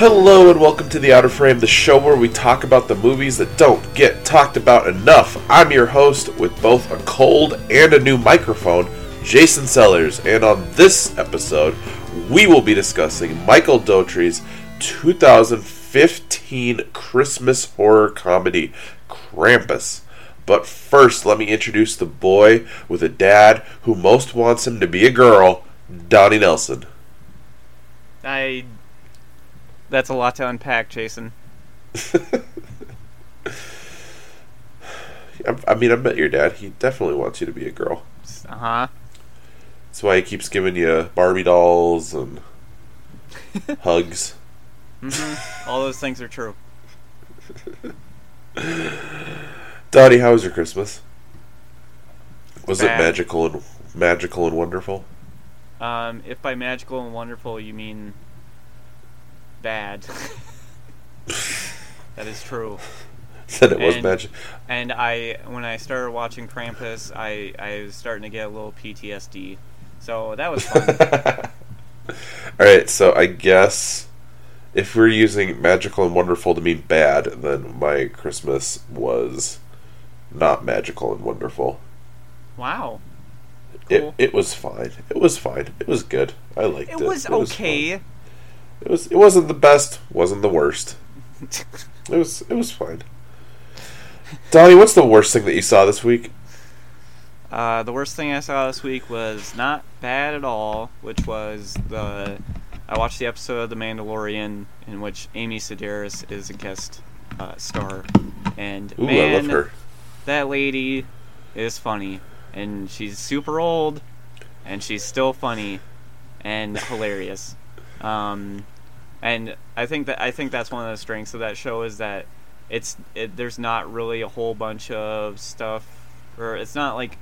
Hello and welcome to The Outer Frame, the show where we talk about the movies that don't get talked about enough. I'm your host with both a cold and a new microphone, Jason Sellers, and on this episode, we will be discussing Michael Dougherty's 2015 Christmas horror comedy, Krampus. But first, let me introduce the boy with a dad who most wants him to be a girl, Donny Nelson. I. That's a lot to unpack, Jason. I, mean, I met your dad. He definitely wants you to be a girl. Uh huh. That's why he keeps giving you Barbie dolls and hugs. hmm All those things are true. Dottie, how was your Christmas? Was it magical and magical and wonderful? Um, if by magical and wonderful you mean bad, that is true. Said it was And- magic. And I, when I started watching Krampus, I, I was starting to get a little PTSD. So that was fun. All right, so I guess if we're using magical and wonderful to mean bad, then my Christmas was not magical and wonderful. wow. It Cool. it was fine. It was fine. It was good. I liked it. It was fun. okay. It was it wasn't the best, wasn't the worst. It was it was fine. Donny, what's the worst thing that you saw this week? Uh, the worst thing I saw this week was not bad at all, which was the. I watched the episode of The Mandalorian in which Amy Sedaris is a guest uh, star, and Ooh, man, I love her. that lady is funny, and she's super old, and she's still funny, and hilarious. Um, and I think that I think that's one of the strengths of that show is that it's it, there's not really a whole bunch of stuff, or it's not like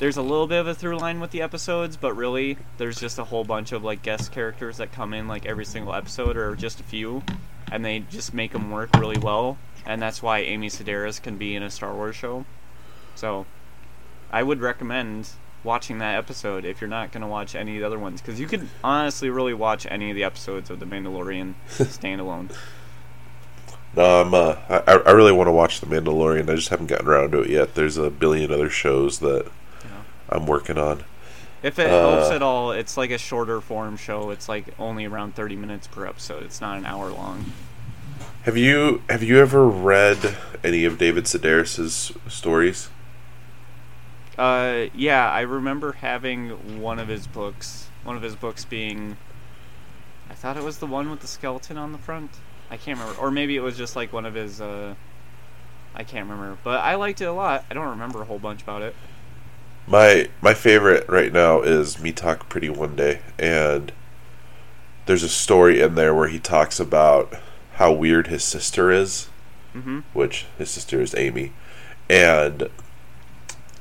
there's a little bit of a through line with the episodes, but really there's just a whole bunch of like guest characters that come in like every single episode or just a few, and they just make them work really well, and that's why Amy Sedaris can be in a Star Wars show. So, I would recommend watching that episode if you're not going to watch any of the other ones, because you could honestly really watch any of the episodes of The Mandalorian standalone. No, I'm, uh, I, I really want to watch The Mandalorian. I just haven't gotten around to it yet. There's a billion other shows that Yeah. I'm working on. If it Uh, helps at all, it's like a shorter form show. It's like only around 30 minutes per episode. It's not an hour long. Have you have you ever read any of David Sedaris's stories? Uh, yeah, I remember having one of his books. One of his books being, I thought it was the one with the skeleton on the front. I can't remember, or maybe it was just like one of his. Uh, I can't remember, but I liked it a lot. I don't remember a whole bunch about it. My my favorite right now is Me Talk Pretty One Day, and there's a story in there where he talks about how weird his sister is, Mm-hmm. which his sister is Amy, and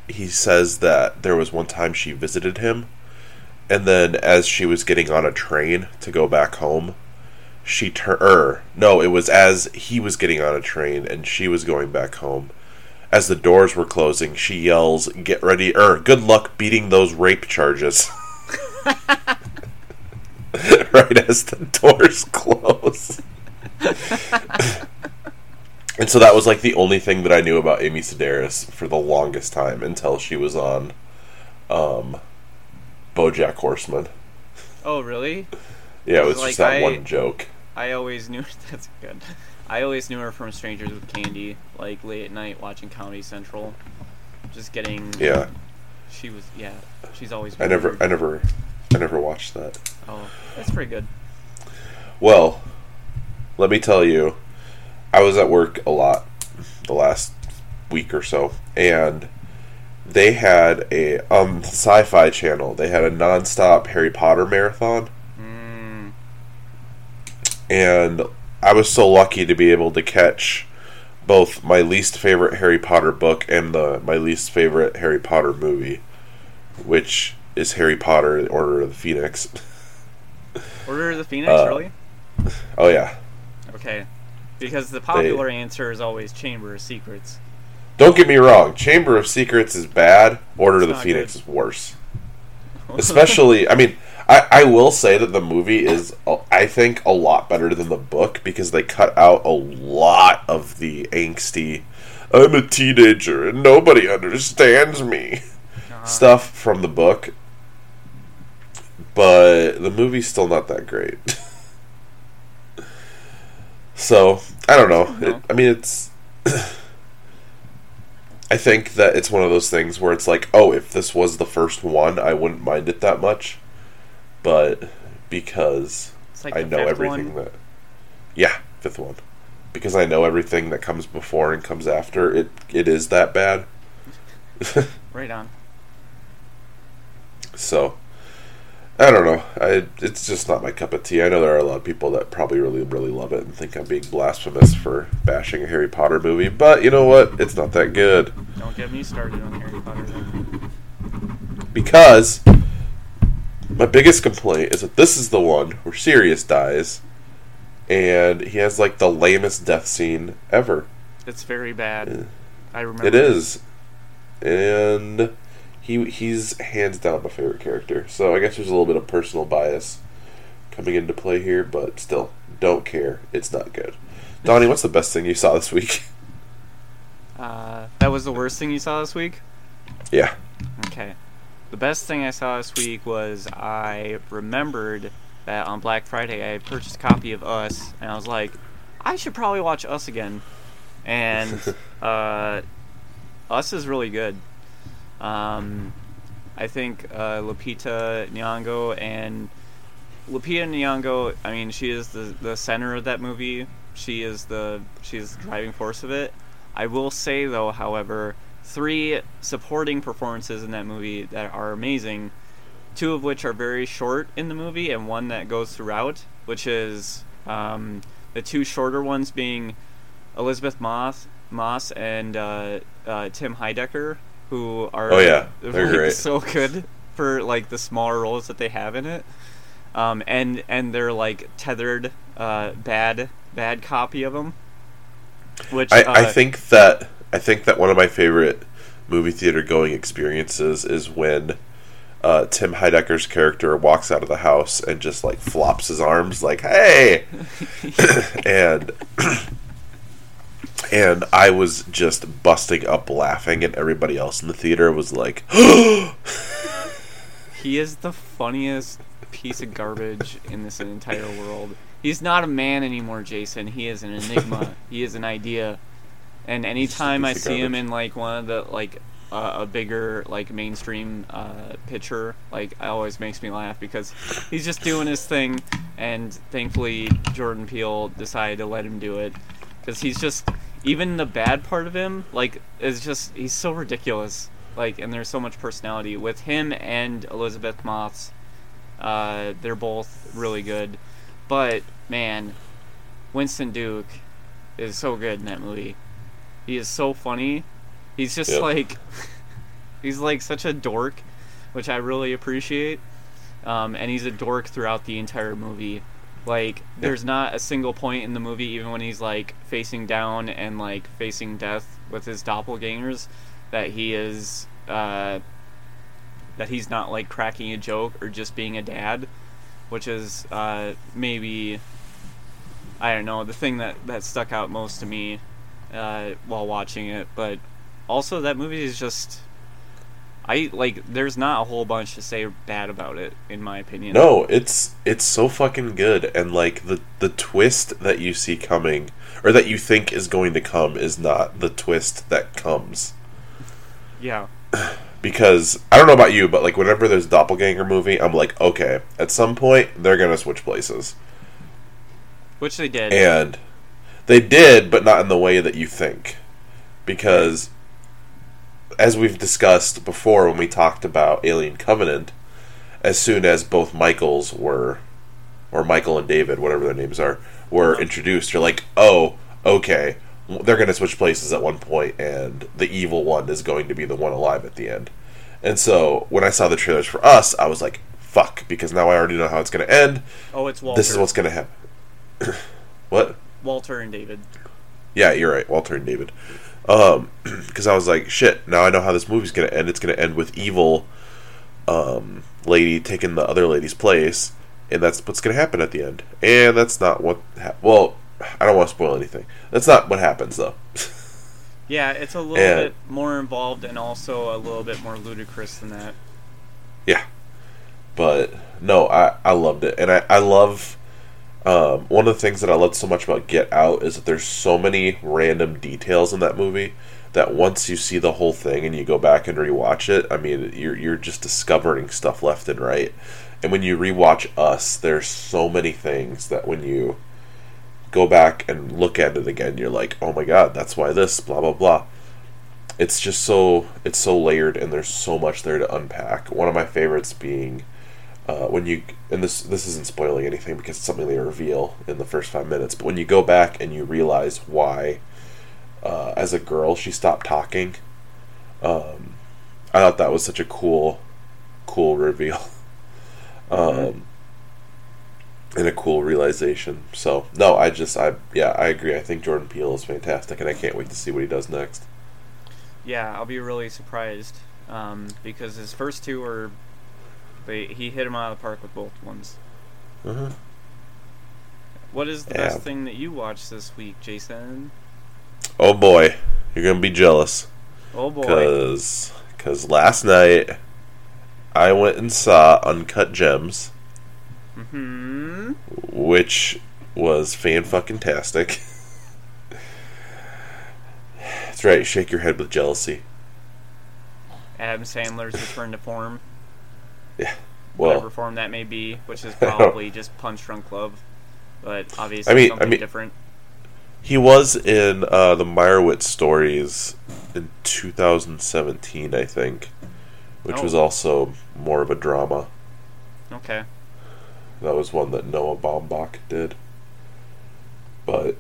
he says that there was one time she visited him, and then as she was getting on a train to go back home, she turned. Er, no, it was as he was getting on a train and she was going back home. As the doors were closing, she yells, "Get ready! Er, good luck beating those rape charges." right as the doors close. and so that was like the only thing that I knew about Amy Sedaris for the longest time until she was on um, BoJack Horseman. Oh, really? Yeah, it was Like, just that I- one joke. I always knew that's good. I always knew her from Strangers with Candy, like late at night watching Comedy Central, just getting. Yeah, She was yeah. She's always. I never. I never, I never watched that. Oh, that's pretty good. Well, let me tell you, I was at work a lot the last week or so, and they had a the Sci-Fi Channel. They had a nonstop Harry Potter marathon, Mm, and I was so lucky to be able to catch both my least favorite Harry Potter book and the my least favorite Harry Potter movie, which is Harry Potter: The Order of the Phoenix. Order of the Phoenix, Uh, really? Oh yeah. Okay, because the popular answer is always Chamber of Secrets. Don't get me wrong, Chamber of Secrets is bad, Order of the Phoenix good. is worse. Especially, I mean, I, I will say that the movie is, uh, I think, a lot better than the book because they cut out a lot of the angsty, I'm a teenager and nobody understands me Uh, stuff from the book. But the movie's still not that great. so, I don't know. It, I mean, it's. I think that it's one of those things where it's like, oh, if this was the first one, I wouldn't mind it that much. But because like I know everything one. that. Yeah, fifth one. Because I know everything that comes before and comes after, it it is that bad. Right on. So, I don't know. I it's just not my cup of tea. I know there are a lot of people that probably really really love it and think I'm being blasphemous for bashing a Harry Potter movie, but you know what? It's not that good Don't get me started on Harry Potter. Then. because my biggest complaint is that this is the one where Sirius dies and he has like the lamest death scene ever. It's very bad. Yeah. I remember. It is. And he he's hands down my favorite character. So I guess there's a little bit of personal bias coming into play here, but still, don't care. It's not good. Donny, what's the best thing you saw this week? Uh, that was the worst thing you saw this week. yeah. Okay. The best thing I saw this week was I remembered that on Black Friday I purchased a copy of Us, and I was like, I should probably watch Us again. And uh, Us is really good. Um, I think uh, Lupita Nyong'o and Lupita Nyong'o. I mean, she is the the center of that movie. She is the she is the driving force of it. I will say though, however, three supporting performances in that movie that are amazing. Two of which are very short in the movie, and one that goes throughout, which is um, the two shorter ones being Elisabeth Moss, Moss and uh, uh, Tim Heidecker, who are Oh, yeah. They're like, great. so good for like the smaller roles that they have in it. Um, and and they're like tethered uh, bad bad copy of them. Which I, uh, I think that I think that one of my favorite movie theater going experiences is when uh, Tim Heidecker's character walks out of the house and just like flops his arms like "Hey," and and I was just busting up laughing, and everybody else in the theater was like, he is the funniest piece of garbage in this entire world. He's not a man anymore, Jason. He is an enigma. he is an idea. And anytime I see him in like one of the like uh, a bigger like mainstream uh, picture, like it always makes me laugh because he's just doing his thing, and thankfully Jordan Peele decided to let him do it because he's just even the bad part of him like is just he's so ridiculous like and there's so much personality. With him and Elisabeth Moss uh, they're both really good. But man Winston Duke is so good in that movie. He is so funny. He's just Yep. like he's like such a dork which I really appreciate. Um, and he's a dork throughout the entire movie like there's not a single point in the movie even when he's like facing down and like facing death with his doppelgangers that he is uh, that he's not like cracking a joke or just being a dad which is uh, maybe I don't know the thing that that stuck out most to me uh, while watching it. But also that movie is just I like there's not a whole bunch to say bad about it in my opinion. No, it's it's so fucking good, and like the the twist that you see coming, or that you think is going to come, is not the twist that comes. yeah. Because I don't know about you, but like whenever there's a doppelganger movie, I'm like, okay, at some point they're gonna switch places, which they did. And they did, but not in the way that you think, because as we've discussed before when we talked about Alien Covenant, as soon as both Michaels were, or Michael and David, whatever their names are, were uh-huh. introduced, you're like, oh, okay, they're going to switch places at one point, and the evil one is going to be the one alive at the end. And so when I saw the trailers for us, I was like, fuck, because now I already know how it's going to end. Oh, it's Walter. This is what's going to happen. what? Walter and David. Yeah, you're right, Walter and David. Um, because I was like, shit. Now I know how this movie's gonna end. It's gonna end with evil um, lady taking the other lady's place, and that's what's going to happen at the end. And that's not what. Ha- well, I don't want to spoil anything. That's not what happens though. Yeah, it's a little And- bit more involved and also a little bit more ludicrous than that. yeah, but no, I I loved it, and I I love. Um, one of the things that I loved so much about Get Out is that there's so many random details in that movie that once you see the whole thing and you go back and rewatch it, I mean, you're you're just discovering stuff left and right. And when you rewatch Us, there's so many things that when you go back and look at it again, you're like, oh my god, that's why this, blah blah blah. It's just so it's so layered and there's so much there to unpack. One of my favorites being uh, when you and this this isn't spoiling anything because it's something they reveal in the first five minutes. But when you go back and you realize why, uh, as a girl, she stopped talking. Um, I thought that was such a cool, cool reveal. Um, and a cool realization. So no, I just I yeah I agree. I think Jordan Peele is fantastic, and I can't wait to see what he does next. Yeah, I'll be really surprised um, because his first two were they he hit him out of the park with both ones. Uh-huh. What is the Yeah. best thing that you watched this week, Jason? Oh boy, you're gonna be jealous. Oh boy. Cause, cause last night I went and saw Uncut Gems, Hmm. which was fan fucking tastic. That's right. Shake your head with jealousy. Adam Sandler's return to form, Yeah. whatever form that may be, which is probably just Punch Drunk Love, but obviously I mean- I something mean- different. he was in uh, the Meyerowitz stories in 2017, I think, which Oh. was also more of a drama. Okay. That was one that Noah Baumbach did. But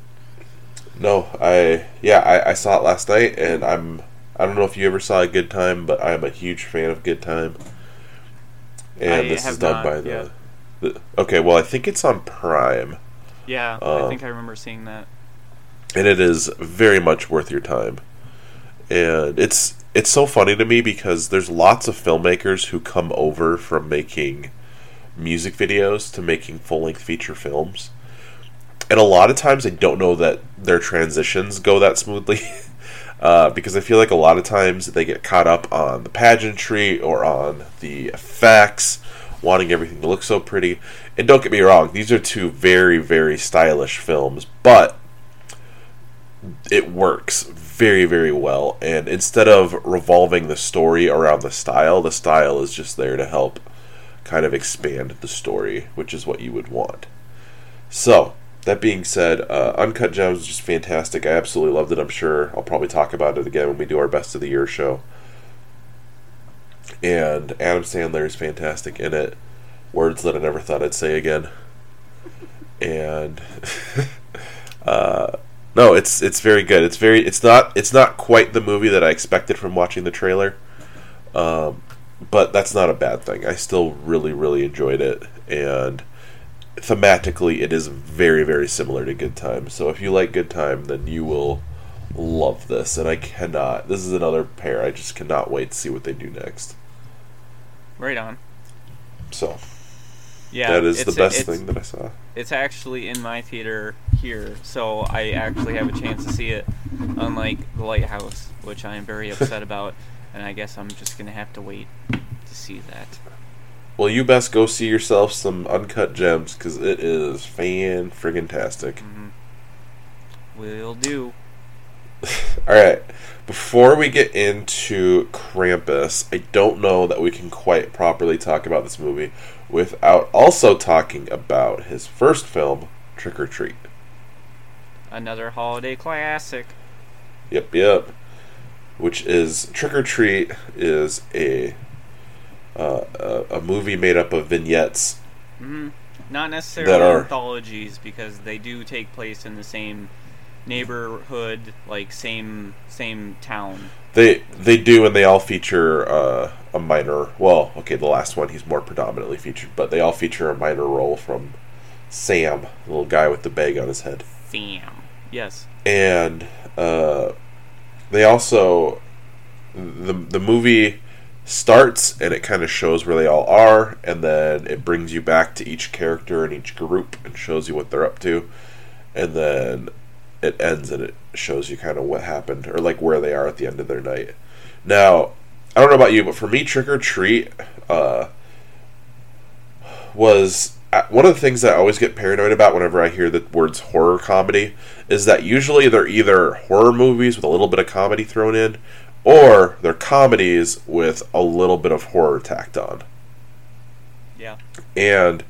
no, I yeah, I, I saw it last night, and I'm I don't know if you ever saw a Good Time, but I'm a huge fan of Good Time. And I this is done by the, the. Okay, well, I think it's on Prime, Yeah, Uh, I think I remember seeing that. and it is very much worth your time. And it's it's so funny to me because there's lots of filmmakers who come over from making music videos to making full length feature films. And a lot of times I don't know that their transitions go that smoothly. uh, because I feel like a lot of times they get caught up on the pageantry or on the effects, wanting everything to look so pretty. And don't get me wrong, these are two very, very stylish films, but it works very very well and instead of revolving the story around the style the style is just there to help kind of expand the story which is what you would want so that being said uh, uncut gems is just fantastic. I absolutely loved it. I'm sure i'll probably talk about it again when we do our best of the year show. And adam sandler is fantastic in it. Words that i never thought i'd say again. And uh, no, it's it's very good. It's very it's not it's not quite the movie that I expected from watching the trailer, um, but that's not a bad thing. I still really really enjoyed it, and thematically, it is very very similar to Good Time. So if you like Good Time, then you will love this. And I cannot. This is another pair. I just cannot wait to see what they do next. Right on. So Yeah, that is the best thing that I saw. It's actually in my theater here, so I actually have a chance to see it. Unlike the Lighthouse, which I am very upset about, and I guess I'm just gonna have to wait to see that. Well, you best go see yourself some Uncut Gems because it is fan friggin' tastic. Mm-hmm. Will do. All right. Before we get into Krampus, I don't know that we can quite properly talk about this movie without also talking about his first film, Trick or Treat. Another holiday classic. Yep, yep. Which is Trick or Treat is a uh, a, a movie made up of vignettes. hmm Not necessarily That are- anthologies because they do take place in the same neighborhood, like same same town. They they do, and they all feature uh, a minor. Well, okay, the last one he's more predominantly featured, but they all feature a minor role from Sam, the little guy with the bag on his head. Fam. Yes. and uh, they also the the movie starts and it kind of shows where they all are, and then it brings you back to each character and each group and shows you what they're up to, and then it ends and it shows you kind of what happened or like where they are at the end of their night. Now, I don't know about you, but for me, Trick or Treat uh, was uh, one of the things that I always get paranoid about whenever I hear the words horror comedy is that usually they're either horror movies with a little bit of comedy thrown in, or they're comedies with a little bit of horror tacked on. Yeah. And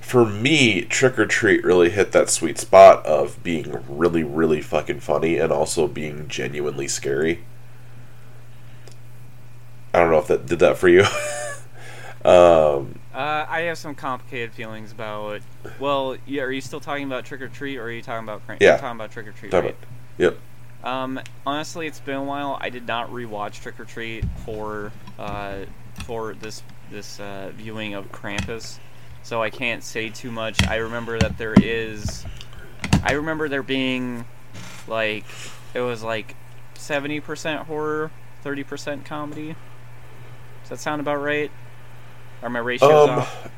for me, Trick or Treat really hit that sweet spot of being really, really fucking funny and also being genuinely scary. I don't know if that did that for you. um, Uh, I have some complicated feelings about. Well, yeah. Are you still talking about Trick or Treat, or are you talking about? Cran- Yeah. Talking about Trick or Treat, right? about- yep. Um, honestly, it's been a while. I did not rewatch Trick or Treat for uh, for this this uh, viewing of Krampus, so I can't say too much. I remember that there is, I remember there being, like, it was like seventy percent horror, thirty percent comedy. Does that sound about right? Are my ratios Um, off?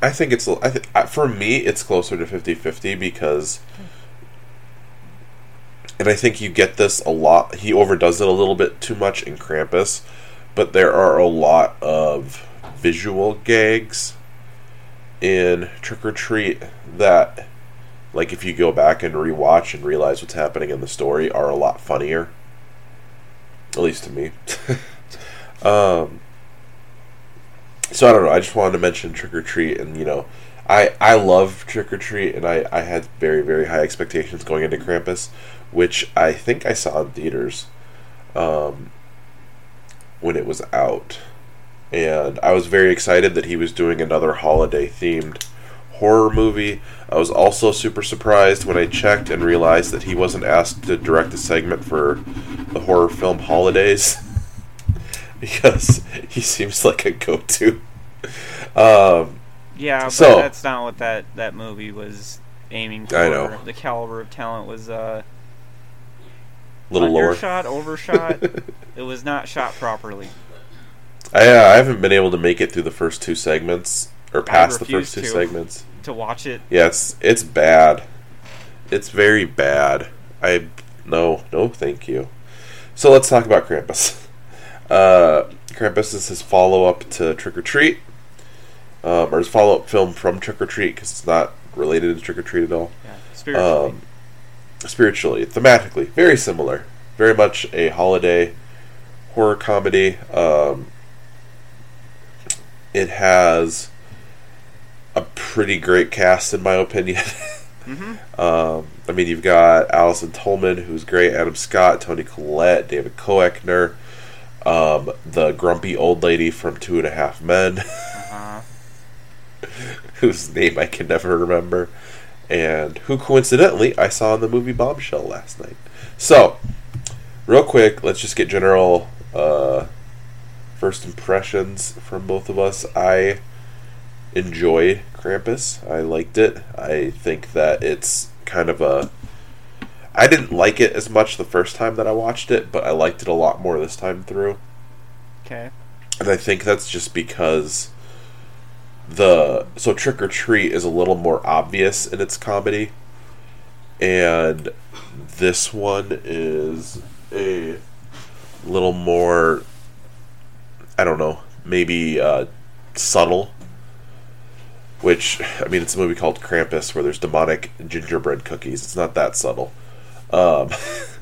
I think it's I th- for me it's closer to 50-50 because and I think you get this a lot. He overdoes it a little bit too much in Krampus but there are a lot of visual gags in Trick or Treat that like if you go back and rewatch and realize what's happening in the story are a lot funnier. At least to me. Um so I don't know. I just wanted to mention Trick or Treat, and you know, I I love Trick or Treat, and I I had very very high expectations going into Krampus, which I think I saw in theaters, um, when it was out, and I was very excited that he was doing another holiday themed horror movie. I was also super surprised when I checked and realized that he wasn't asked to direct a segment for the horror film Holidays. because he seems like a go-to. Um, Yeah, but so- that's not what that that movie was aiming for. I know. The caliber of talent was uh, little lower. undershot, overshot. it was not shot properly. I, uh, I haven't been able to make it through the first two segments or past the first two to. segments. To watch it, Yeah, it's it's bad. It's very bad. I no no thank you. So let's talk about Krampus. Uh, Krampus is his follow up to Trick or Treat, um, or his follow up film from Trick or Treat because it's not related to Trick or Treat at all. yeah, spiritually. Um, spiritually, thematically, very similar. Very much a holiday horror comedy. Um, it has a pretty great cast, in my opinion. hmm um, I mean, you've got Allison Tolman, who's great, Adam Scott, Toni Collette, David Koechner, um, the grumpy old lady from Two and a Half Men. Uh-huh. whose name I can never remember, and who coincidentally I saw in the movie Bombshell last night. So, real quick, let's just get general uh, first impressions from both of us. I enjoyed Krampus. I liked it. I think that it's kind of a. I didn't like it as much the first time that I watched it, but I liked it a lot more this time through. Okay. And I think that's just because the so Trick or Treat is a little more obvious in its comedy, and this one is a little more. I don't know, maybe uh, subtle. Which I mean, it's a movie called Krampus where there's demonic gingerbread cookies. It's not that subtle, um,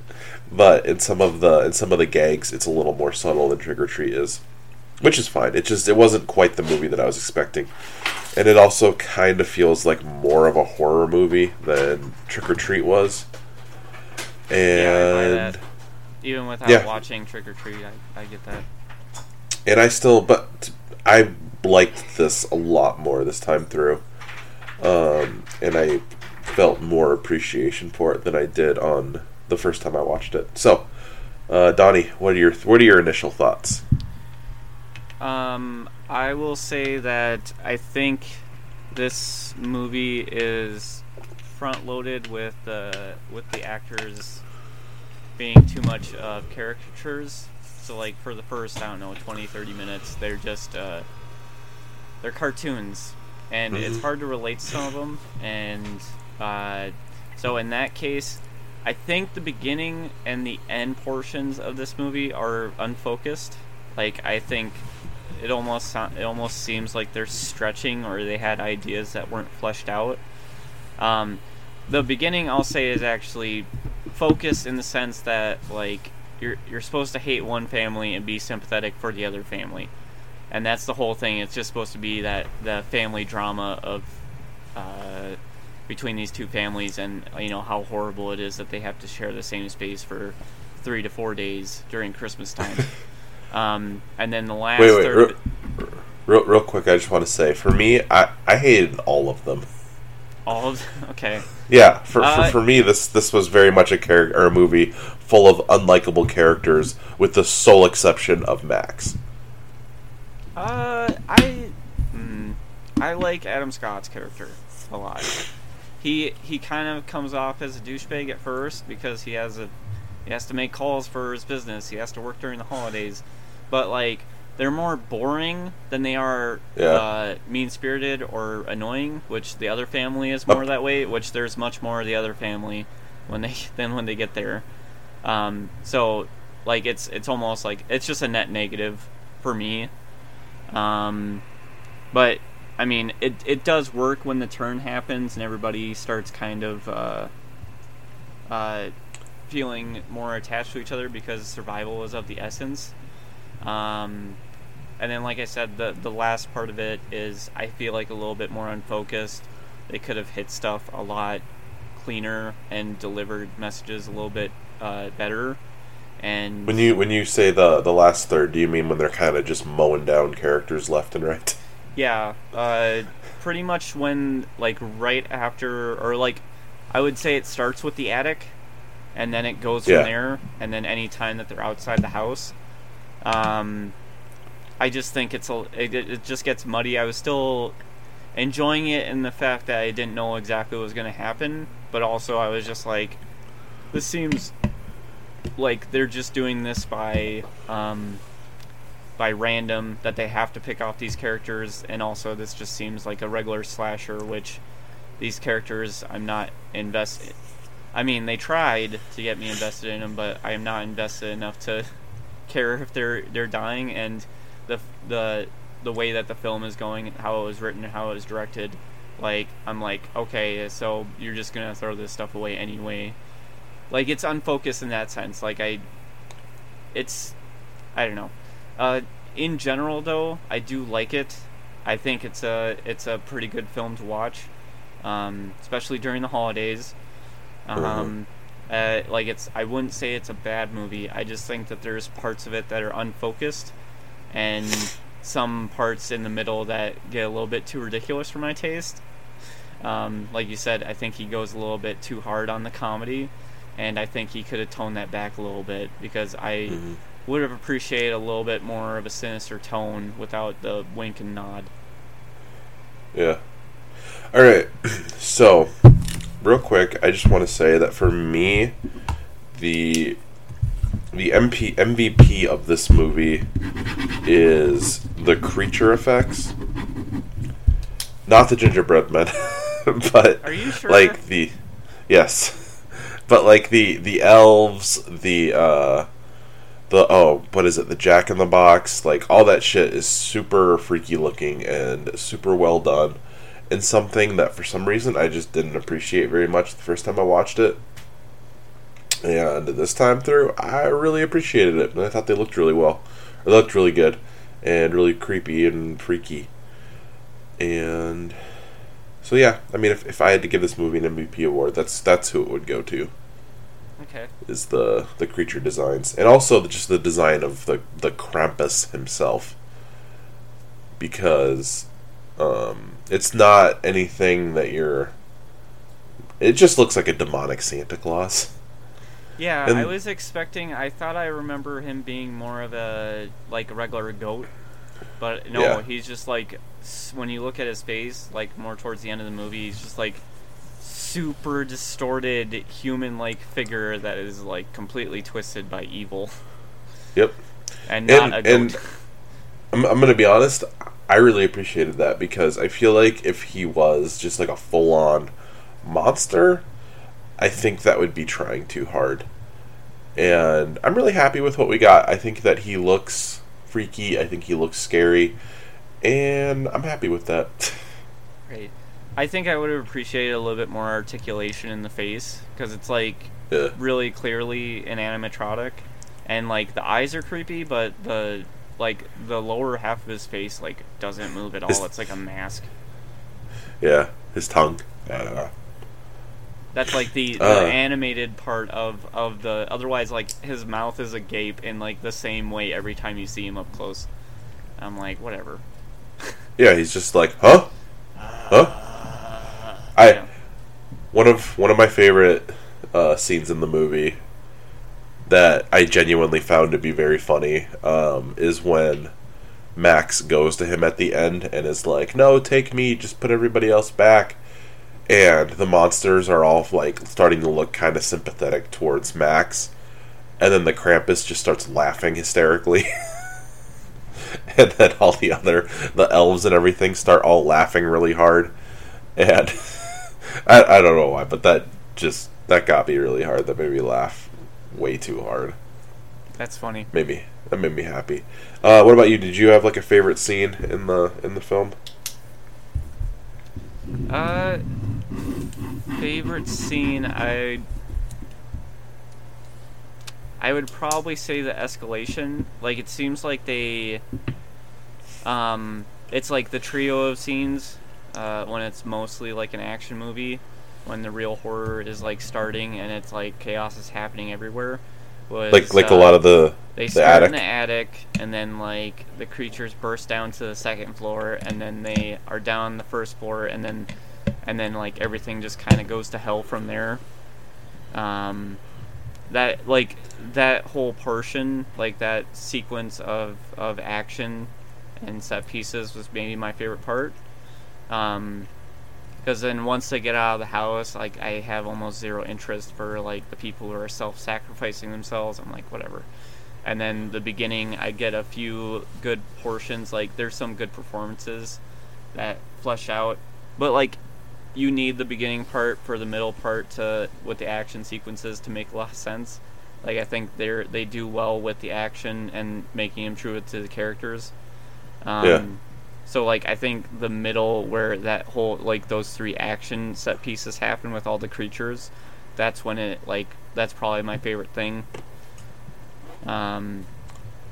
but in some of the in some of the gags, it's a little more subtle than Trick or Treat is which is fine. It just it wasn't quite the movie that I was expecting, and it also kind of feels like more of a horror movie than Trick or Treat was. Yeah, And that. Even without Yeah. watching Trick or Treat, I, I get that. and I still, but I liked this a lot more this time through, um, and I felt more appreciation for it than I did on the first time I watched it. So, uh, Donny, what are your what are your initial thoughts? Um, I will say that I think this movie is front loaded with the with the actors being too much of caricatures So like for the first I don't know 20 30 minutes they're just uh, they're cartoons and it's Mhm. hard to relate to some of them and uh, so in that case I think the beginning and the end portions of this movie are unfocused. Like I think it almost it almost seems like they're stretching or they had ideas that weren't fleshed out. Um, the beginning I'll say is actually focused in the sense that like you're you're supposed to hate one family and be sympathetic for the other family, and that's the whole thing. It's just supposed to be that the family drama of uh, between these two families and you know how horrible it is that they have to share the same space for three to four days during Christmas time. um, and then the last Wait, wait, third. real, real, real quick. I just want to say, for me, I, I hated all of them. all of okay. Yeah, for, Uh, for for me, this this was very much a character or a movie full of unlikable characters, with the sole exception of Max. Uh, I, mm, I like Adam Scott's character a lot. He he kind of comes off as a douchebag at first because he has a he has to make calls for his business. He has to work during the holidays, but like they're more boring than they are Yeah. uh, mean spirited or annoying. Which the other family is more that way. Which there's much more of the other family when they than when they get there. Um, so like it's it's almost like it's just a net negative for me. Um, but I mean, it it does work when the turn happens and everybody starts kind of uh, uh, feeling more attached to each other because survival is of the essence. Um, and then, like I said, the the last part of it is I feel like a little bit more unfocused. They could have hit stuff a lot cleaner and delivered messages a little bit uh, better. And When you when you say the the last third, do you mean when they're kind of just mowing down characters left and right? Yeah, uh, pretty much when like right after, or like, I would say it starts with the attic, and then it goes Yeah. from there, and then any time that they're outside the house. Um, I just think it's a it, it just gets muddy. I was still enjoying it in the fact that I didn't know exactly what was going to happen, but also I was just like, this seems like they're just doing this by um, by random that they have to pick off these characters, and also this just seems like a regular slasher, which these characters I'm not invested. I mean, they tried to get me invested in them, but I am not invested enough to care if they're they're dying. And the the the way that the film is going, how it was written, how it was directed, like I'm like, okay, so you're just gonna throw this stuff away anyway. Like it's unfocused in that sense. Like I, it's, I don't know. Uh, in general, though, I do like it. I think it's a it's a pretty good film to watch, um, especially during the holidays. Um, uh, like it's I wouldn't say it's a bad movie. I just think that there's parts of it that are unfocused, and some parts in the middle that get a little bit too ridiculous for my taste. Um, like you said, I think he goes a little bit too hard on the comedy, and I think he could have toned that back a little bit because I Mhm. would have appreciated a little bit more of a sinister tone without the wink and nod. Yeah. All right. So, real quick, I just want to say that for me, the the MP MVP of this movie is the creature effects, not the gingerbread men, but Are you sure? like the yes, but like the the elves, the uh the oh what is it? The Jack in the Box, like all that shit is super freaky looking and super well done, and something that for some reason I just didn't appreciate very much the first time I watched it. And this time through, I really appreciated it, and I thought they looked really well. They looked really good, and really creepy and freaky. And so yeah, I mean, if, if I had to give this movie an MVP award, that's that's who it would go to. okay. Is the the creature designs, and also the, just the design of the the Krampus himself, because um, it's not anything that you're. It just looks like a demonic Santa Claus. Yeah, And- I was expecting. I thought I remember him being more of a like a regular goat, but no, Yeah. he's just like when you look at his face, like more towards the end of the movie, he's just like super distorted human-like figure that is like completely twisted by evil. Yep. and not And- a and- goat. I'm, I'm gonna be honest. I really appreciated that because I feel like if he was just like a full on monster, I think that would be trying too hard. And I'm really happy with what we got. I think that he looks freaky. I think he looks scary, and I'm happy with that. Right. I think I would have appreciated a little bit more articulation in the face because it's like yeah. really clearly an animatronic, and like the eyes are creepy, but the like the lower half of his face like doesn't move at all. His- It's like a mask. Yeah, his tongue. That's like the, the Uh. animated part of of the. Otherwise, like his mouth is agape in like the same way every time you see him up close. I'm like, whatever. yeah, he's just like, huh, huh. I Yeah. one of one of my favorite uh, scenes in the movie that I genuinely found to be very funny um, is when Max goes to him at the end and is like, "No, take me. Just put everybody else back." And the monsters are all like starting to look kind of sympathetic towards Max, and then the Krampus just starts laughing hysterically. and then all the other the elves and everything start all laughing really hard and I, I don't know why but that just that got me really hard that made me laugh way too hard. That's funny. Maybe that made me happy. Uh, what about you? Did you have like a favorite scene in the in the film? Uh, favorite scene, I I would probably say the escalation. Like it seems like they, um, it's like the trio of scenes uh, when it's mostly like an action movie, when the real horror is like starting and it's like chaos is happening everywhere. Was, like like a uh, lot of the they the start attic in the attic, and then like the creatures burst down to the second floor, and then they are down the first floor, and then and then like everything just kind of goes to hell from there. Um, that like that whole portion, like that sequence of of action and set pieces was maybe my favorite part. Um, because then once they get out of the house, like I have almost zero interest for like the people who are self-sacrificing themselves. I'm like whatever. And then the beginning, I get a few good portions. Like there's some good performances that flesh out, but like you need the beginning part for the middle part to with the action sequences to make a lot of sense. Like I think they're they do well with the action and making them true to the characters. Um, Yeah. So like I think the middle where that whole like those three action set pieces happen with all the creatures, that's when it like that's probably my favorite thing. Um,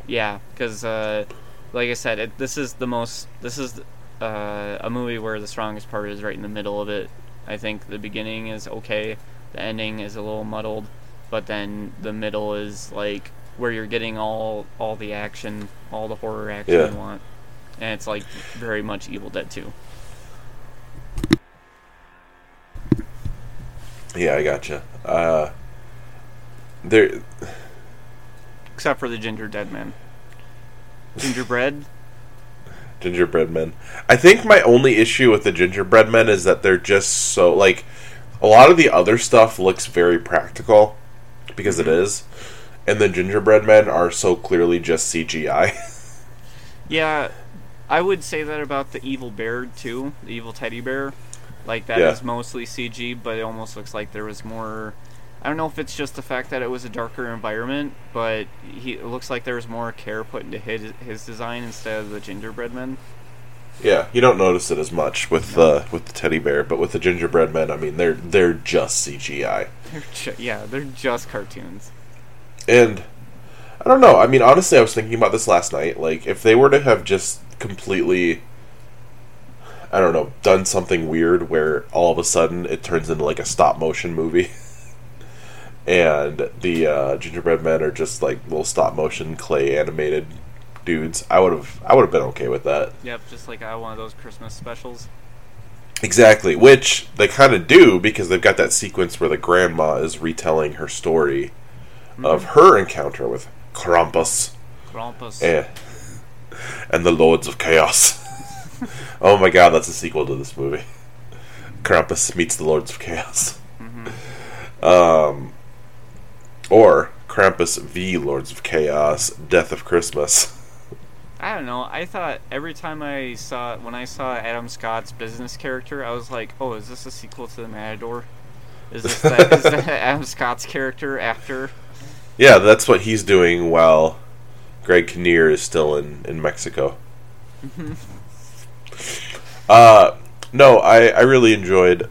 yeah, because uh, like I said, it, this is the most this is uh, a movie where the strongest part is right in the middle of it. I think the beginning is okay, the ending is a little muddled, but then the middle is like where you're getting all all the action, all the horror action Yeah. you want, and it's like very much Evil Dead 2. yeah i gotcha uh there except for the Ginger Dead Men, Gingerbread. gingerbread men. I think my only issue with the gingerbread men is that they're just so like a lot of the other stuff looks very practical because it is, and the gingerbread men are so clearly just CGI. Yeah, I would say that about the evil bear too, the evil teddy bear. Like that is Yeah. mostly CG, but it almost looks like there was more. I don't know if it's just the fact that it was a darker environment, but he it looks like there was more care put into his his design instead of the gingerbread men. yeah, you don't notice it as much with the uh, with the teddy bear, but with the gingerbread men, I mean they're they're just CGI. They're ju- yeah, they're just cartoons. And I don't know. I mean, honestly, I was thinking about this last night. Like, if they were to have just completely, I don't know, done something weird where all of a sudden it turns into like a stop motion movie, and the uh, gingerbread men are just like little stop motion clay animated dudes, I would have, I would have been okay with that. Yep, just like uh, one of those Christmas specials. Exactly, which they kind of do because they've got that sequence where the grandma is retelling her story of her encounter with Krampus. Krampus. and, and the Lords of Chaos. oh my god, that's a sequel to this movie. Krampus meets the Lords of Chaos. Mhm. Um, or Krampus v Lords of Chaos: Death of Christmas. I don't know. I thought every time I saw when I saw Adam Scott's business character, I was like, "Oh, is this a sequel to the Matador? Is this that, is that Adam Scott's character after?" Yeah, that's what he's doing while Greg Kinnear is still in in Mexico. uh, no, I I really enjoyed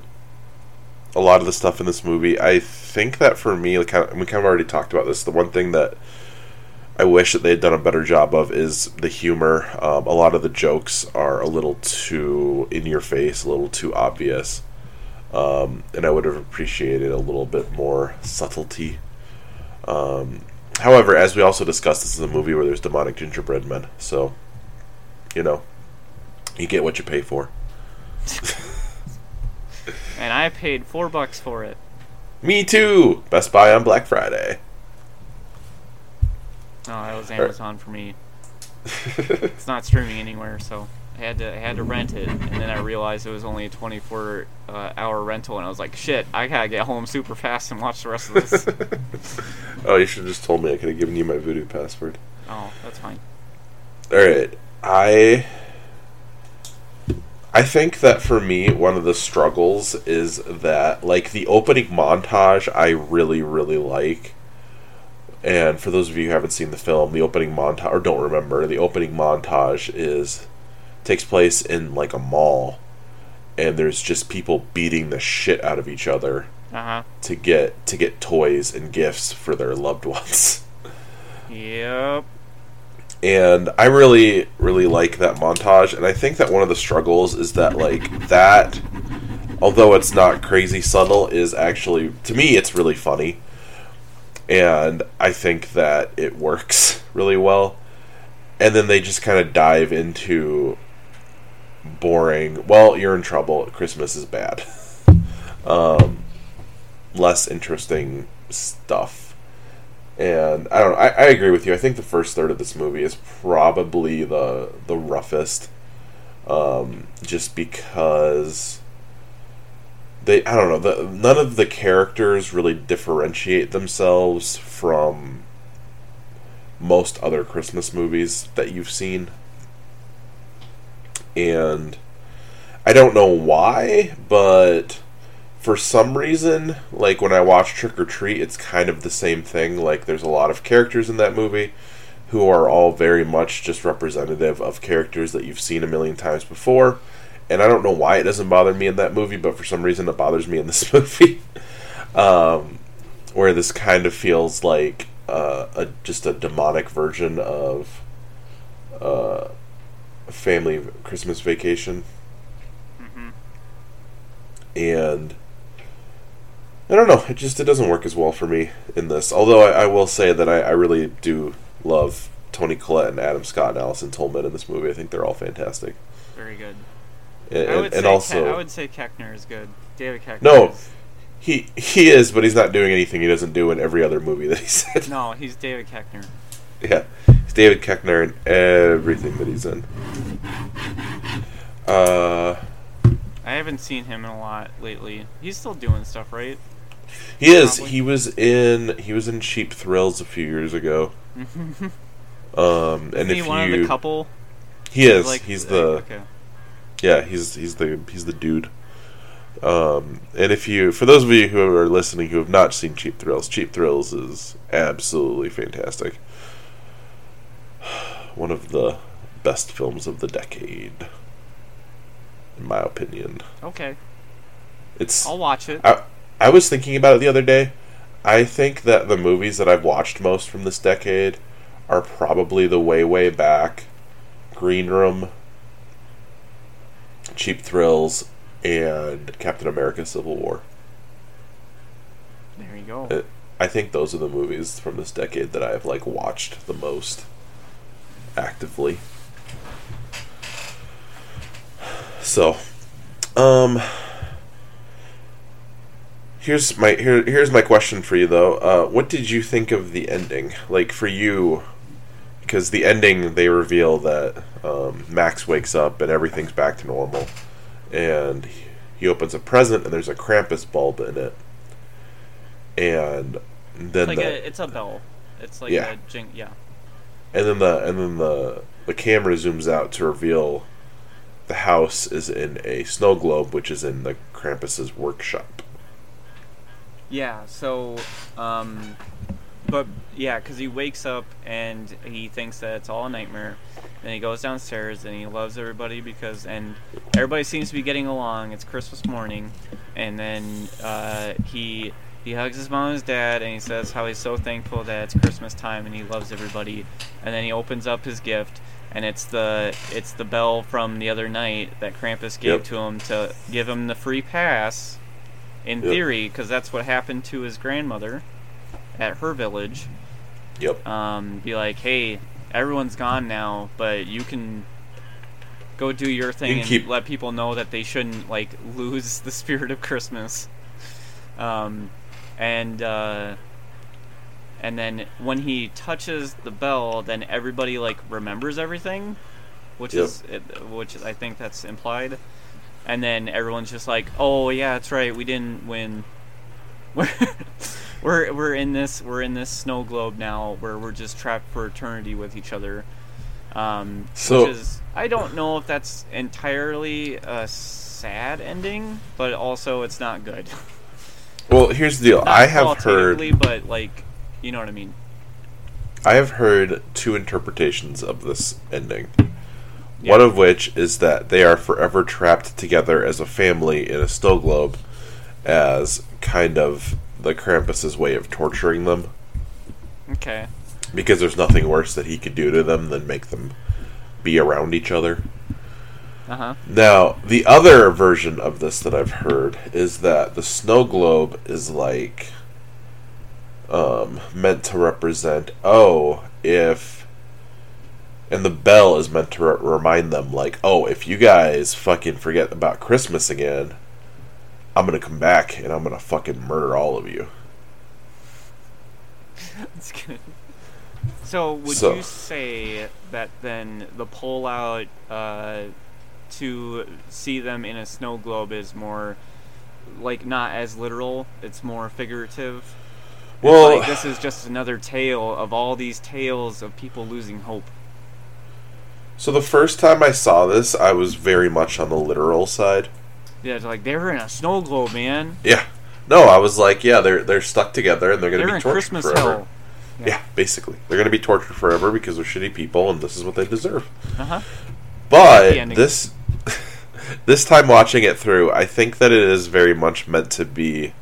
a lot of the stuff in this movie. I think that for me, like, we kind of already talked about this. The one thing that I wish that they had done a better job of is the humor. Um, a lot of the jokes are a little too in your face, a little too obvious. Um, and I would have appreciated a little bit more subtlety. Um, however, as we also discussed, this is a movie where there's demonic gingerbread men, so you know, you get what you pay for. and I paid four bucks for it. Me too. Best Buy on Black Friday. No, that was Amazon for me. it's not streaming anywhere, so I had to I had to rent it, and then I realized it was only a 24 uh, hour rental, and I was like, shit, I gotta get home super fast and watch the rest of this. oh, you should have just told me. I could have given you my Vudu password. Oh, that's fine. All right, I I think that for me, one of the struggles is that like the opening montage, I really really like. And for those of you who haven't seen the film, the opening montage or don't remember, the opening montage is takes place in like a mall and there's just people beating the shit out of each other uh-huh. to get to get toys and gifts for their loved ones. Yep. And I really really like that montage and I think that one of the struggles is that like that although it's not crazy subtle is actually to me it's really funny and I think that it works really well. And then they just kind of dive into boring. Well, you're in trouble. Christmas is bad. um, less interesting stuff. And I don't know. I, I agree with you. I think the first third of this movie is probably the the roughest. Um, just because they I don't know the, none of the characters really differentiate themselves from most other Christmas movies that you've seen, and I don't know why, but for some reason, like when I watch Trick 'r Treat, it's kind of the same thing. Like there's a lot of characters in that movie who are all very much just representative of characters that you've seen a million times before and I don't know why it doesn't bother me in that movie, but for some reason it bothers me in this movie. um, where this kind of feels like uh, a just a demonic version of uh, family Christmas vacation, mm-hmm. and I don't know. It just it doesn't work as well for me in this. Although I, I will say that I, I really do love Toni Collette and Adam Scott and Allison Tolman in this movie. I think they're all fantastic. Very good. And, I would and say also, Ke- I would say Koechner is good. David Koechner. No. is- he he is, but he's not doing anything he doesn't do in every other movie that he's in. no, he's David Koechner. Yeah, David Koechner in everything that he's in. Uh, I haven't seen him in a lot lately. He's still doing stuff, right? he is. Probably. He was in. He was in Cheap Thrills a few years ago. Um, and Isn't he if one you, of the couple? he is. Like, he's the. Okay. Yeah, he's he's the he's the dude. Um, and if you, for those of you who are listening who have not seen Cheap Thrills, Cheap Thrills is absolutely fantastic. One of the best films of the decade, in my opinion. Okay. It's. I'll watch it. I, I was thinking about it the other day. I think that the movies that I've watched most from this decade are probably the way way back, Green Room, Cheap Thrills, and Captain America: Civil War. There you go. I think those are the movies from this decade that I have like watched the most actively. So, um, here's my here here's my question for you though. Uh, what did you think of the ending? Like for you, because the ending they reveal that um, Max wakes up and everything's back to normal, and he opens a present and there's a Krampus bulb in it, and then like the, a, it's a bell. It's like Yeah. a jing. Yeah. And then the and then the the camera zooms out to reveal the house is in a snow globe, which is in the Krampus's workshop. Yeah. So, um, but yeah, because he wakes up and he thinks that it's all a nightmare. Then he goes downstairs and he loves everybody because and everybody seems to be getting along. It's Christmas morning, and then uh, he he hugs his mom and his dad and he says how he's so thankful that it's Christmas time and he loves everybody. And then he opens up his gift and it's the it's the bell from the other night that Krampus gave Yep. to him to give him the free pass. In Yep. theory, because that's what happened to his grandmother at her village Yep. um, be like, hey, everyone's gone now, but you can go do your thing You and keep- let people know that they shouldn't like lose the spirit of Christmas. Um, and uh, and then when he touches the bell, then everybody like remembers everything, which Yep. is which I think that's implied. And then everyone's just like, "Oh yeah, that's right. We didn't win. We're we're we're in this we're in this snow globe now, where we're just trapped for eternity with each other." Um, So- which is I don't know if that's entirely a sad ending, but also it's not good. Well, here's the deal. Not I have heard but like, you know what I mean. I have heard two interpretations of this ending. Yeah. One of which is that they are forever trapped together as a family in a snow globe as kind of the Krampus's way of torturing them Okay. because there's nothing worse that he could do to them than make them be around each other. Uh huh. Now, the other version of this that I've heard is that the snow globe is like um, meant to represent oh, if and the bell is meant to re- remind them like oh, if you guys fucking forget about Christmas again, I'm to come back and I'm to fucking murder all of you. That's good. So, would So- you say that then the pull out uh, to see them in a snow globe is more like not as literal? It's more figurative. Well, like this is just another tale of all these tales of people losing hope. so the first time I saw this, I was very much on the literal side. Yeah, it's like they were in a snow globe, man. Yeah. No, I was like, yeah, they're they're stuck together and they're going to They're be tortured Christmas forever. hell. Yeah. basically, they're going to be tortured forever because they're shitty people and this is what they deserve. Uh huh. But this this time watching it through, I think that it is very much meant to be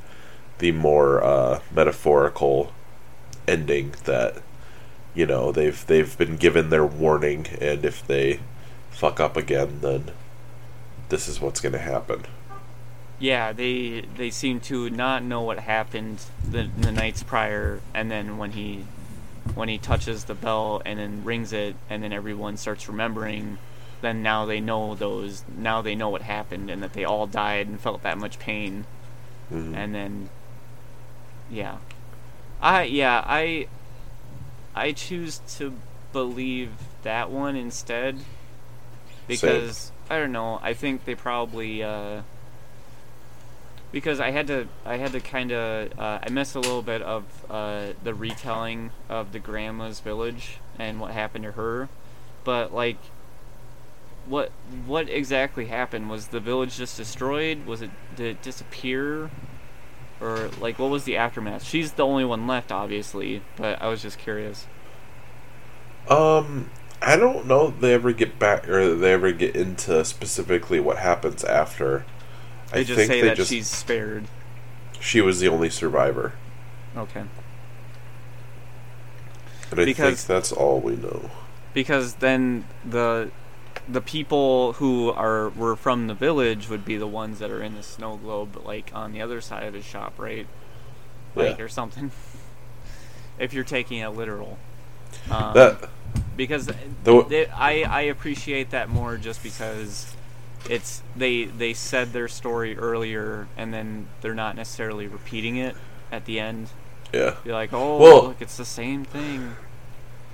the more uh, metaphorical ending that you know they've they've been given their warning, and if they fuck up again, then this is what's going to happen. Yeah, they they seem to not know what happened the the nights prior, and then when he when he touches the bell and then rings it, and then everyone starts remembering, then now they know those. Now they know what happened and that they all died and felt that much pain, Mhm. and then yeah, I yeah I I choose to believe that one instead because I don't know. I think they probably uh, because I had to I had to kind of uh, I missed a little bit of uh, the retelling of the grandma's village and what happened to her, but like. What what exactly happened? Was the village just destroyed? Was it did it disappear? Or like what was the aftermath? She's the only one left obviously, but I was just curious. Um, I don't know if they ever get back or they ever get into specifically what happens after. They I just think say they that just she's spared. she was the only survivor, Okay. and I Because- think that's all we know. because then the the people who are were from the village would be the ones that are in the snow globe like on the other side of his shop right? Like Yeah. or something. If you're taking it literal. Um, That because The- they, I I appreciate that more just because it's they they said their story earlier and then they're not necessarily repeating it at the end. Yeah. you're like oh Well- look it's the same thing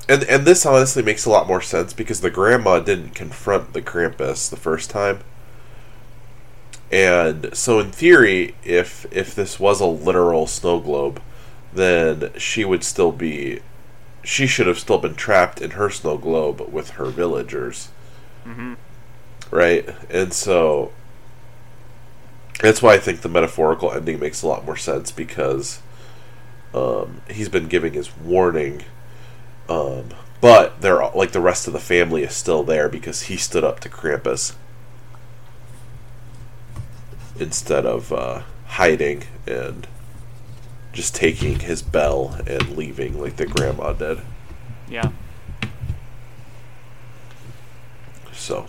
And and this honestly makes a lot more sense because the grandma didn't confront the Krampus the first time. And so in theory, if if this was a literal snow globe, then she would still be she should have still been trapped in her snow globe with her villagers. Mm-hmm. Right? And so that's why I think the metaphorical ending makes a lot more sense because um, he's been giving his warning, um, but they're like the rest of the family is still there because he stood up to Krampus instead of uh, hiding and just taking his bell and leaving like the grandma did. Yeah. So,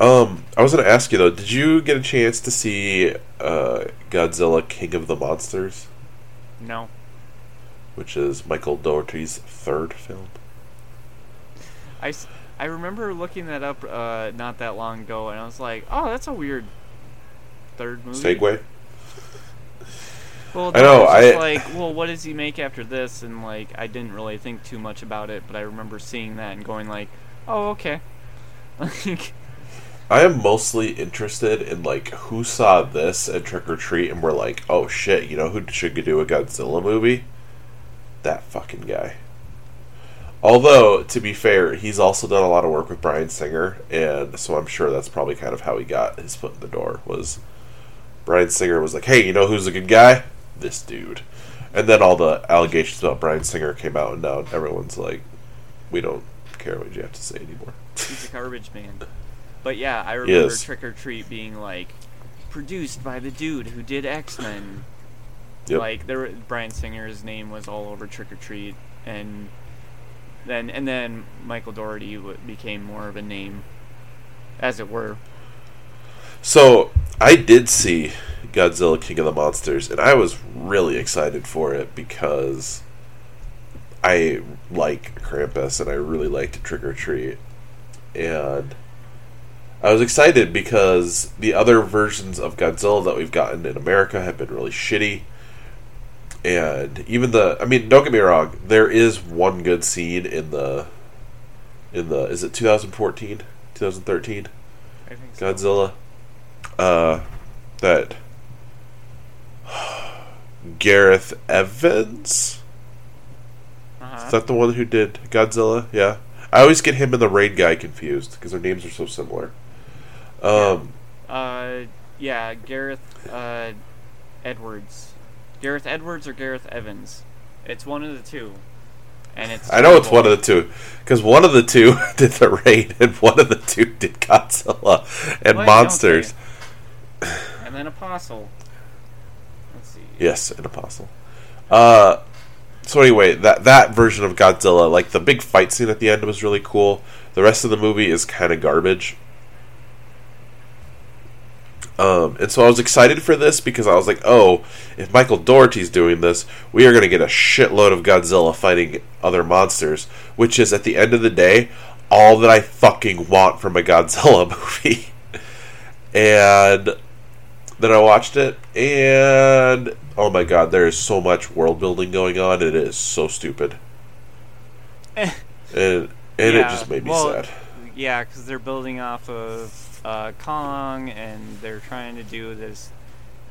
um, I was gonna ask you though, did you get a chance to see uh, Godzilla King of the Monsters, No. Which is Michael Dougherty's third film? I, I remember looking that up uh, not that long ago, and I was like, oh, that's a weird third movie. Segue? Well, I know, I- like, well, what does he make after this? And like, I didn't really think too much about it, but I remember seeing that and going like, oh, okay. I am mostly interested in like who saw this at Trick 'r Treat and were like, oh shit, you know who should do a Godzilla movie? That fucking guy. Although, to be fair, he's also done a lot of work with Bryan Singer, and so I'm sure that's probably kind of how he got his foot in the door. Was Bryan Singer was like, "Hey, you know who's a good guy? This dude," and then all the allegations about Bryan Singer came out, and now everyone's like, "We don't care what you have to say anymore." he's a garbage man. But yeah, I remember. Trick 'r Treat being like, produced by the dude who did X Men. Yep. Like there, were- Bryan Singer's name was all over Trick 'r Treat, and then and then Michael Dougherty w- became more of a name, as it were. So I did see Godzilla King of the Monsters, and I was really excited for it because I like Krampus and I really liked Trick 'r Treat, and I was excited because the other versions of Godzilla that we've gotten in America have been really shitty. And even the I mean, don't get me wrong, there is one good scene in the in the is it 2014, 2013 so. Godzilla uh that Gareth Evans Uh-huh. is that the one who did Godzilla? Yeah. I always get him and the Rain guy confused because their names are so similar. Um Uh, yeah, Gareth uh, Edwards. Gareth Edwards or Gareth Evans. It's one of the two. And it's I know it's one of the two because one of the two did the Raid and one of the two did Godzilla and monsters. And then Apostle. Let's see. Yes, an apostle. Uh, so anyway, that that version of Godzilla, like the big fight scene at the end, was really cool. The rest of the movie is kind of garbage. Um, and so I was excited for this because I was like, oh, if Michael Dougherty's doing this, we are going to get a shitload of Godzilla fighting other monsters, which is at the end of the day all that I fucking want from a Godzilla movie. and then I watched it, and oh my god, there is so much world building going on. It is so stupid, and and it just made me well, sad. Yeah, because they're building off of uh, Kong, and they're trying to do this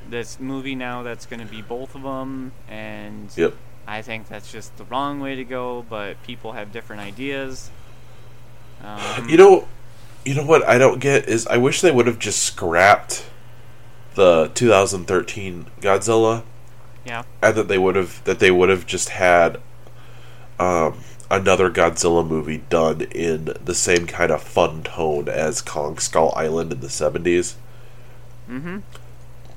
this movie now that's going to be both of them, and Yep. I think that's just the wrong way to go. But people have different ideas. Um, You know, you know what I don't get is I wish they would have just scrapped the 2013 Godzilla, yeah, and that they would have that they would have just had um, another Godzilla movie done in the same kind of fun tone as Kong Skull Island in the 70s. mm-hmm.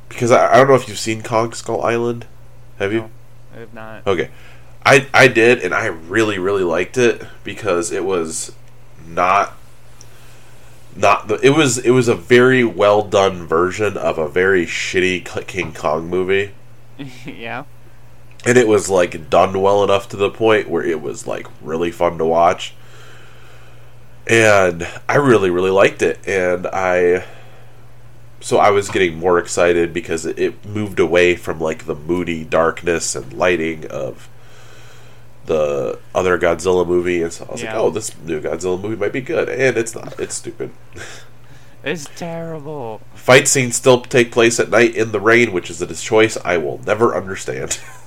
Because I, I don't know if you've seen Kong Skull Island. Have you? No. If not, Okay. I I did and I really really liked it because it was not not the it was it was a very well done version of a very shitty King Kong movie yeah, and it was like done well enough to the point where it was like really fun to watch. And I really really liked it. And I so I was getting more excited because it, moved away from like the moody darkness and lighting of the other Godzilla movie. And so I was Yeah. like oh this new Godzilla movie might be good. And it's not. It's stupid. It's terrible. fight scenes still take place at night in the rain which is a choice I will never understand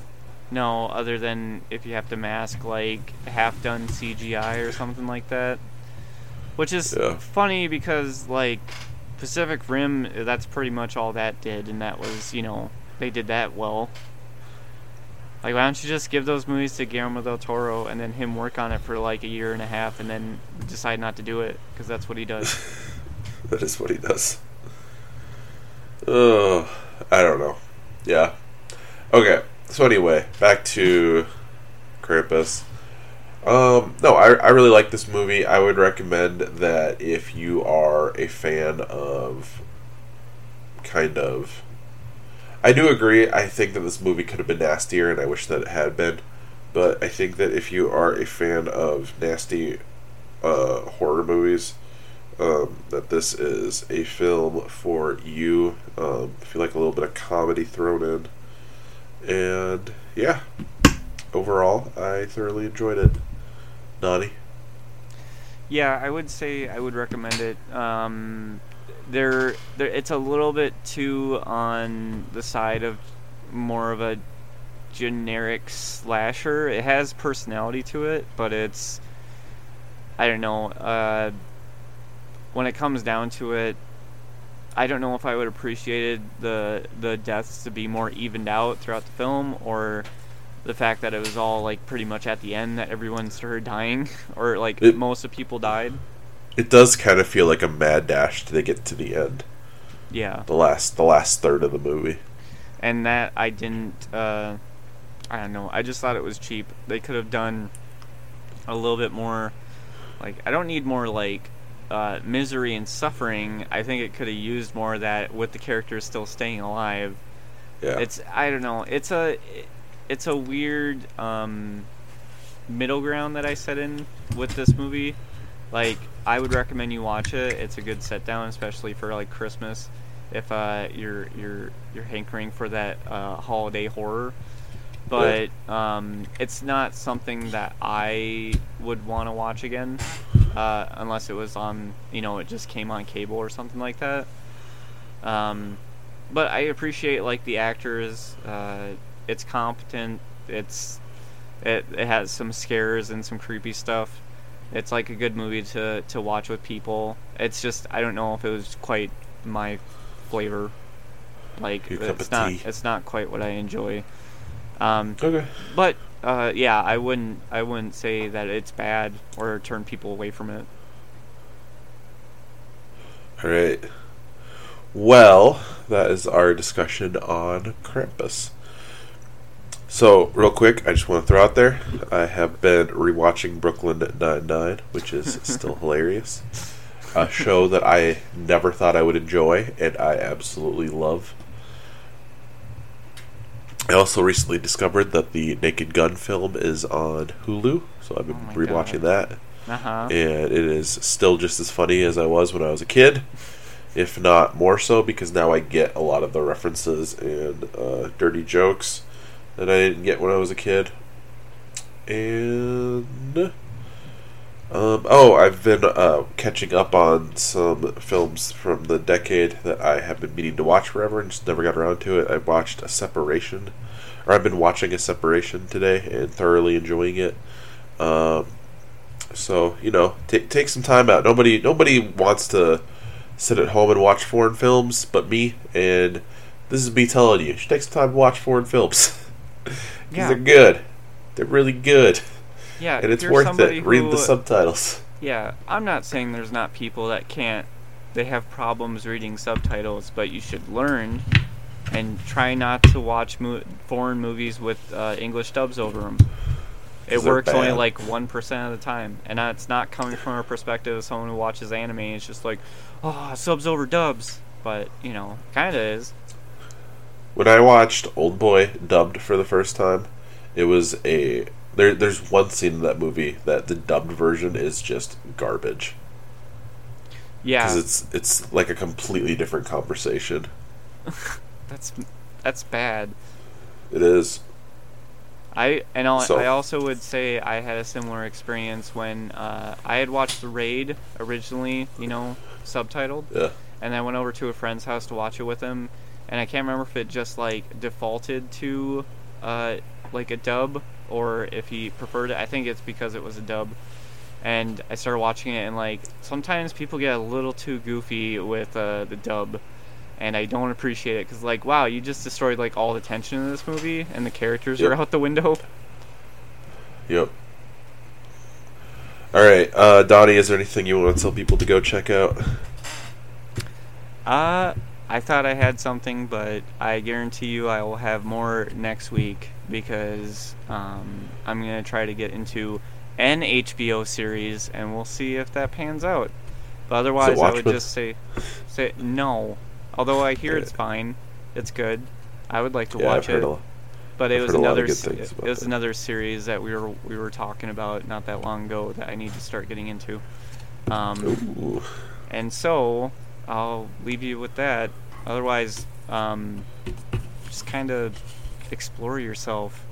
No, other than if you have to mask like half done CGI or something like that. Which is Yeah. funny because like Pacific Rim uh, that's pretty much all that did and that was, you know, they did that well. Like why don't you just give those movies to Guillermo del Toro and then him work on it for like a year and a half and then decide not to do it because that's what he does. That is what he does. Oh, I don't know. Yeah. Okay. So anyway, back to Krampus. Um, no, I, I really like this movie. I would recommend that if you are a fan of kind of. I do agree. I think that this movie could have been nastier, and I wish that it had been. But I think that if you are a fan of nasty uh, horror movies, um, that this is a film for you. Um, if you like a little bit of comedy thrown in. And yeah, overall, I thoroughly enjoyed it. Nani? Yeah, I would say I would recommend it. Um, there, there, it's a little bit too on the side of more of a generic slasher. It has personality to it, but it's, I don't know. Uh, when it comes down to it, I don't know if I would have appreciated the the deaths to be more evened out throughout the film, or the fact that it was all like pretty much at the end that everyone started dying, or like It- most of people died. It does kind of feel like a mad dash to get to the end, Yeah, the last the last third of the movie. and that I didn't. Uh, I don't know. I just thought it was cheap. They could have done a little bit more. Like I don't need more like uh, misery and suffering. I think it could have used more of that with the characters still staying alive. Yeah, It's I don't know. It's a it's a weird um, middle ground that I set in with this movie. Like I would recommend you watch it. It's a good set down, especially for like Christmas, if uh, you're you're you're hankering for that uh, holiday horror. But um, it's not something that I would want to watch again, uh, unless it was on you know it just came on cable or something like that. Um, but I appreciate like the actors. Uh, it's competent. It's it, it has some scares and some creepy stuff. It's like a good movie to to watch with people. It's just I don't know if it was quite my flavor. Like it's not tea. it's not quite what I enjoy. Um, okay. but uh, yeah, I wouldn't I wouldn't say that it's bad or turn people away from it. All right. Well, that is our discussion on Krampus. So, real quick, I just want to throw out there I have been rewatching Brooklyn Nine-Nine, which is still hilarious. A show that I never thought I would enjoy, and I absolutely love. I also recently discovered that the Naked Gun film is on Hulu, so I've been Oh rewatching God. that Uh huh. and it is still just as funny as I was when I was a kid, if not more so, because now I get a lot of the references and uh, dirty jokes that I didn't get when I was a kid. And um, oh, I've been uh, catching up on some films from the decade that I have been meaning to watch forever and just never got around to it. I watched a Separation, or I've been watching a Separation today and thoroughly enjoying it. Um, so you know, take take some time out. Nobody nobody wants to sit at home and watch foreign films, but me. And this is me telling you, you should take some time to watch foreign films because Yeah. they're good. They're really good, Yeah, and it's worth it. Read who- the subtitles. Yeah, I'm not saying there's not people that can't. They have problems reading subtitles, but you should learn and try not to watch mo- foreign movies with uh, English dubs over them. It works only like one percent of the time, and it's not coming from a perspective of someone who watches anime. It's just like, oh, subs over dubs, but you know, kind of is. When I watched Old Boy dubbed for the first time, it was a there. There's one scene in that movie that the dubbed version is just garbage Yeah, because it's it's like a completely different conversation. that's that's bad. It is. I and I'll, So- I also would say I had a similar experience when uh, I had watched The Raid originally, you know, subtitled, Yeah. and I went over to a friend's house to watch it with him, and I can't remember if it just like defaulted to uh, like a dub or if he preferred it. I think it's because it was a dub. And I started watching it, and like sometimes people get a little too goofy with uh, the dub, and I don't appreciate it because like wow, you just destroyed like all the tension in this movie, and the characters Yep. are out the window. Yep. All right, uh, Donny, is there anything you want to tell people to go check out? Uh, I thought I had something, but I guarantee you I will have more next week because um, I'm gonna try to get into an HBO series, and we'll see if that pans out. But otherwise, I would just say, say no. Although I hear it's fine, it's good. I would like to yeah, watch I've it. a. But it I've was heard a lot of another things it was that. another series that we were we were talking about not that long ago that I need to start getting into. Um, and so I'll leave you with that. Otherwise, um, just kind of explore yourself.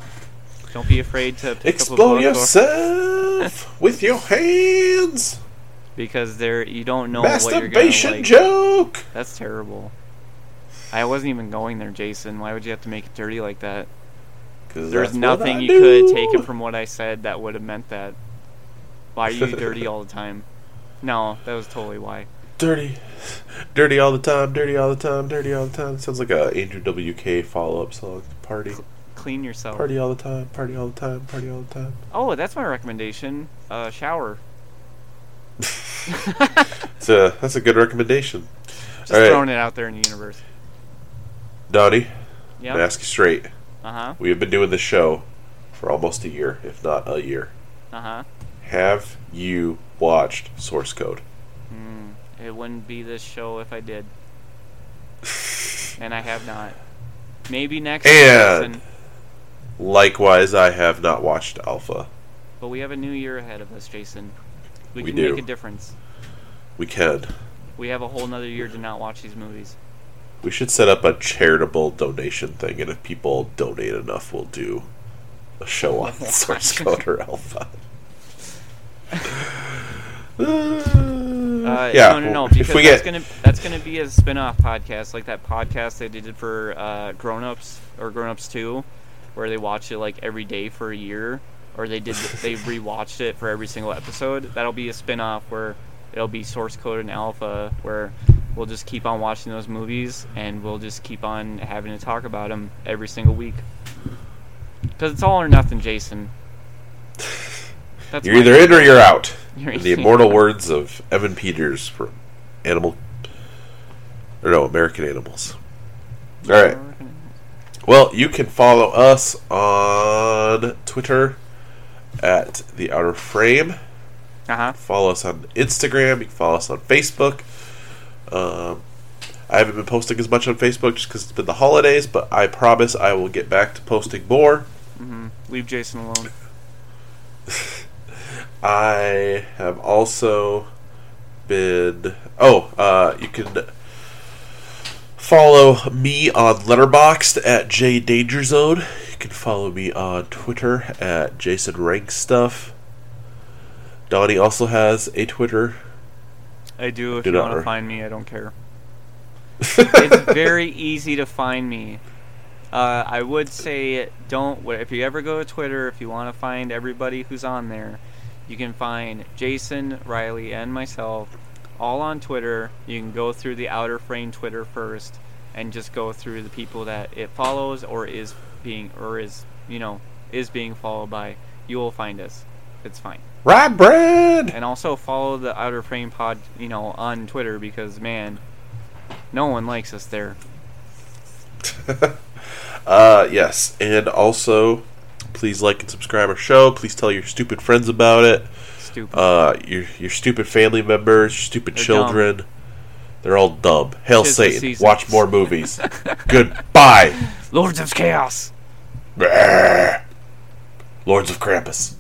Don't be afraid to pick Explore up a yourself with your hands. because there you don't know what you're gonna like. joke. That's terrible. I wasn't even going there, Jason. Why would you have to make it dirty like that? 'Cause There's nothing you could do. take it from what I said that would have meant that. Why are you dirty all the time? No, that was totally why. Dirty, dirty all the time, dirty all the time, dirty all the time. Sounds like a Andrew WK follow up song. Party, Clean yourself. party all the time, party all the time, party all the time. Oh, that's my recommendation. Uh, shower. It's a, that's a good recommendation. Just All right. throwing it out there in the universe. Donny, I'm gonna ask you straight. Uh huh. We have been doing this show for almost a year, if not a year. Uh huh. Have you watched Source Code? Mm, it wouldn't be this show if I did, and I have not. Maybe next And- season, Likewise, I have not watched Alpha. but we have a new year ahead of us, Jason. We, We can do. make a difference. We can. We have a whole nother year to not watch these movies. We should set up a charitable donation thing, and if people donate enough, we'll do a show on Source Code or Alpha. Uh, yeah, no, no, no. Because if we that's get gonna that's gonna be a spin-off podcast, like that podcast they did for uh, Grown Ups or Grown Ups Two, where they watch it like every day for a year, or they did they rewatched it for every single episode. That'll be a spin-off where it'll be Source Code and Alpha, where we'll just keep on watching those movies and we'll just keep on having to talk about them every single week. Because it's all or nothing, Jason. That's you're either in or you're out. In the immortal words of Evan Peters for Animal, or no, American Animals. All right. Well, you can follow us on Twitter at the Outer Frame. Uh huh. Follow us on Instagram. You can follow us on Facebook. Um, I haven't been posting as much on Facebook just because it's been the holidays, but I promise I will get back to posting more. Mm-hmm. Leave Jason alone. I have also been. Oh, uh, you can follow me on Letterboxd at J Danger Zone. You can follow me on Twitter at Jason Rank Stuff. Donny also has a Twitter. I do. If Do you want to find me, I don't care. it's very easy to find me. Uh, I would say don't. If you ever go to Twitter, if you want to find everybody who's on there, you can find Jason, Riley, and myself all on Twitter. You can go through the Outer Frame Twitter first, and just go through the people that it follows or is being or is you know is being followed by. You will find us. It's fine. Right, Brad. And also follow the Outer Frame Pod, you know, on Twitter because man, no one likes us there. Uh, yes, and also, please like and subscribe our show. Please tell your stupid friends about it. Stupid. Uh, your your stupid family members, your stupid They're children. They're all dumb. Hail Tis Satan. Watch more movies. Goodbye. Lords of Chaos. Lords of Krampus.